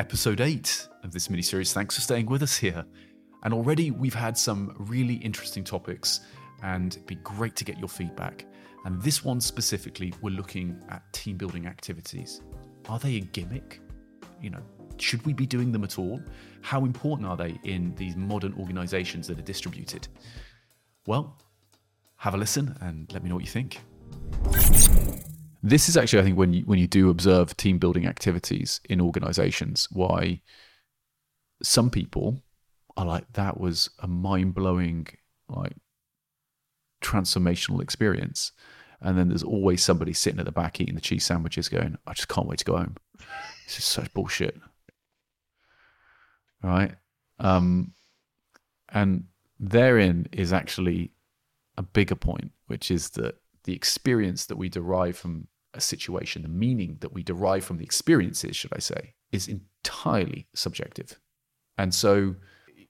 episode 8 of this mini series. Thanks for staying with us here. And already we've had some really interesting topics, and it'd be great to get your feedback. And this one specifically, we're looking at team building activities. Are they a gimmick? You know, should we be doing them at all? How important are they in these modern organizations that are distributed? Well, have a listen and let me know what you think. This is actually, I think, when you when you do observe team building activities in organizations, why some people are like, that was a mind blowing, like transformational experience. And then there's always somebody sitting at the back eating the cheese sandwiches going, I just can't wait to go home. This is such bullshit. Right? Um, and therein is actually a bigger point, which is that the experience that we derive from a situation, the meaning that we derive from the experiences, should I say, is entirely subjective. And so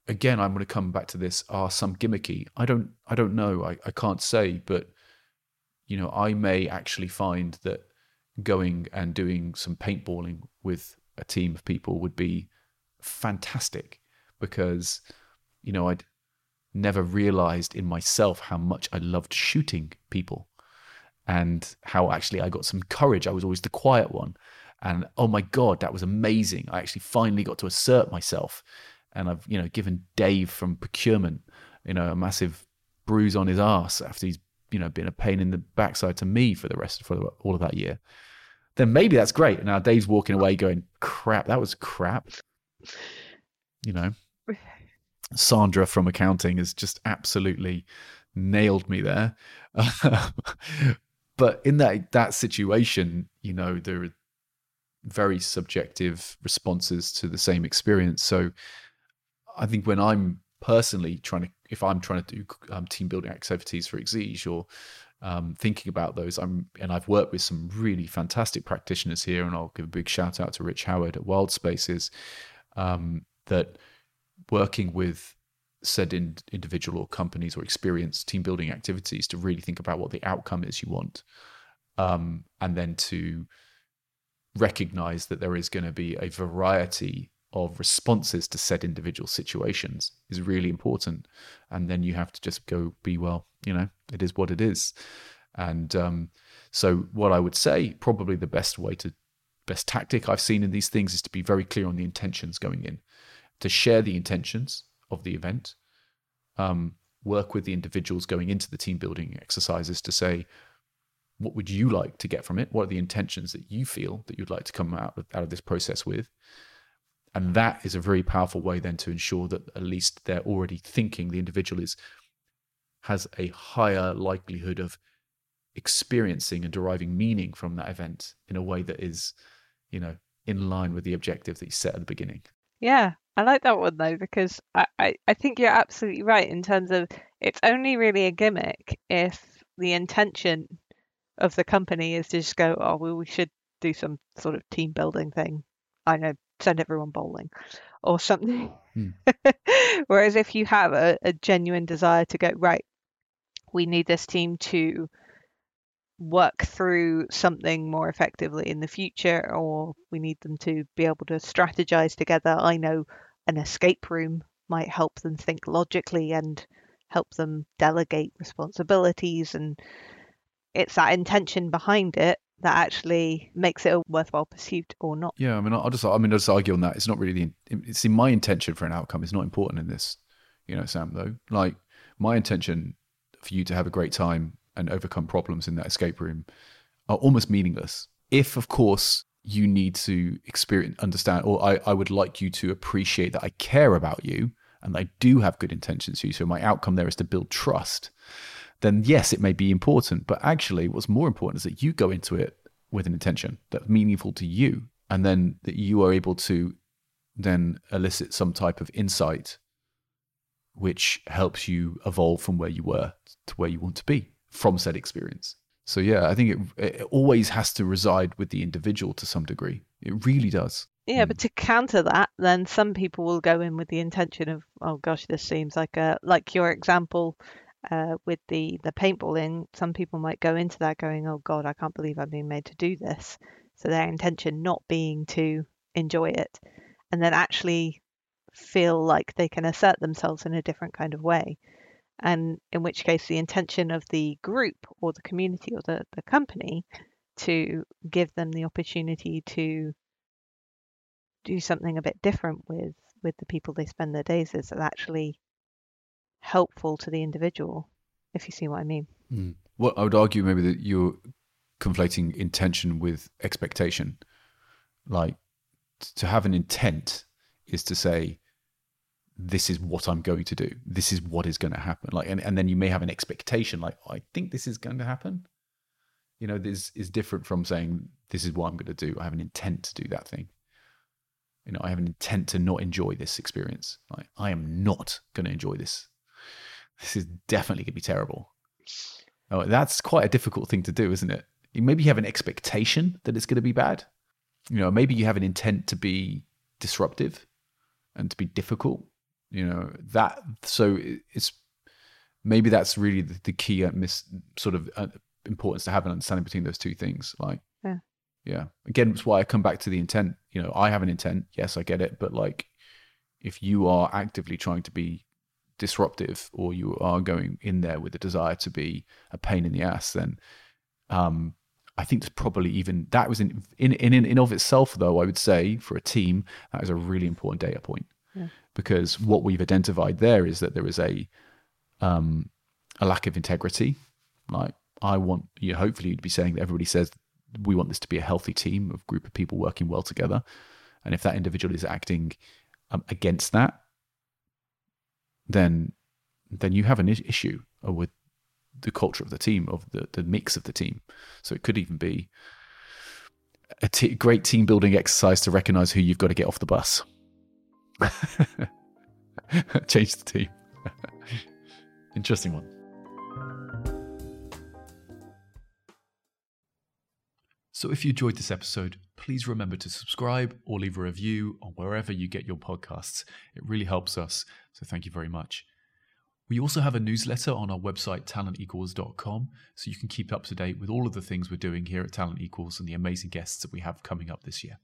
again, I'm going to come back to this. Are some gimmicky? I don't. I don't know. I, I can't say. But you know, I may actually find that going and doing some paintballing with a team of people would be fantastic because you know I'd never realized in myself how much I loved shooting people and how actually I got some courage. I was always the quiet one. And oh my God, that was amazing. I actually finally got to assert myself and I've you know given Dave from procurement you know a massive bruise on his ass after he's you know been a pain in the backside to me for the rest for all of that year, then maybe that's great. And now Dave's walking away going, "Crap, that was crap." You know, Sandra from accounting has just absolutely nailed me there. but in that that situation, you know, there are very subjective responses to the same experience. So I think when I'm personally trying to, if I'm trying to do um, team building activities for Exige or um, thinking about those, I'm and I've worked with some really fantastic practitioners here, and I'll give a big shout out to Rich Howard at Wild Spaces, um, that working with said in, individual or companies or experienced team building activities to really think about what the outcome is you want, um, and then to recognize that there is going to be a variety of responses to said individual situations is really important. And then you have to just go be well, you know, it is what it is. And um, so, what I would say, probably the best way to, best tactic I've seen in these things is to be very clear on the intentions going in, to share the intentions of the event, um, work with the individuals going into the team building exercises to say, what would you like to get from it? What are the intentions that you feel that you'd like to come out of, out of this process with? And that is a very powerful way then to ensure that at least they're already thinking the individual is has a higher likelihood of experiencing and deriving meaning from that event in a way that is, you know, in line with the objective that you set at the beginning. Yeah, I like that one though, because I, I, I think you're absolutely right in terms of it's only really a gimmick if the intention of the company is to just go, oh, well, we should do some sort of team building thing. I know send everyone bowling or something. Hmm. Whereas if you have a, a genuine desire to go, right, we need this team to work through something more effectively in the future, or we need them to be able to strategize together. I know an escape room might help them think logically and help them delegate responsibilities and it's that intention behind it that actually makes it a worthwhile pursuit or not. Yeah, I mean, I'll just, I mean, I'll just argue on that. It's not really it's in my intention for an outcome is not important in this, you know, Sam. Though, like my intention for you to have a great time and overcome problems in that escape room are almost meaningless. If, of course, you need to experience, understand, or I, I would like you to appreciate that I care about you and I do have good intentions for you. So my outcome there is to build trust then yes, it may be important. But actually, what's more important is that you go into it with an intention that's meaningful to you, and then that you are able to then elicit some type of insight which helps you evolve from where you were to where you want to be from said experience. So yeah, I think it, it always has to reside with the individual to some degree. It really does. Yeah, but mm. to counter that, then some people will go in with the intention of, oh gosh, this seems like a like your example uh, with the the paintballing, some people might go into that going, "Oh God, I can't believe I'm being made to do this." So their intention not being to enjoy it, and then actually feel like they can assert themselves in a different kind of way. And in which case, the intention of the group or the community or the, the company to give them the opportunity to do something a bit different with with the people they spend their days is actually helpful to the individual if you see what i mean mm. well i would argue maybe that you're conflating intention with expectation like to have an intent is to say this is what i'm going to do. This is what is going to happen. Like and, and then you may have an expectation like i think this is going to happen. You know this is different from saying this is what i'm going to do. I have an intent to do that thing. You know i have an intent to not enjoy this experience. Like i am not going to enjoy this. This is definitely going to be terrible. Oh, that's quite a difficult thing to do isn't it? Maybe you have an expectation that it's going to be bad. You know maybe you have an intent to be disruptive and to be difficult you know that so it's maybe that's really the, the key uh, mis, sort of uh, importance to have an understanding between those two things like yeah. yeah. Again it's why i come back to the intent you know i have an intent yes i get it but like if you are actively trying to be disruptive or you are going in there with a desire to be a pain in the ass then um I think there's probably even that was in in in in of itself though I would say for a team that is a really important data point. Yeah. Because what we've identified there is that there is a um a lack of integrity like I want you hopefully you'd be saying that everybody says we want this to be a healthy team of group of people working well together and if that individual is acting um, against that then then you have an issue with the culture of the team, of the, the mix of the team. So it could even be a t- great team building exercise to recognize who you've got to get off the bus. Change the team. Interesting one. So if you enjoyed this episode, please remember to subscribe or leave a review on wherever you get your podcasts. It really helps us. So thank you very much. We also have a newsletter on our website, talentequals.com, so you can keep up to date with all of the things we're doing here at Talent Equals and the amazing guests that we have coming up this year.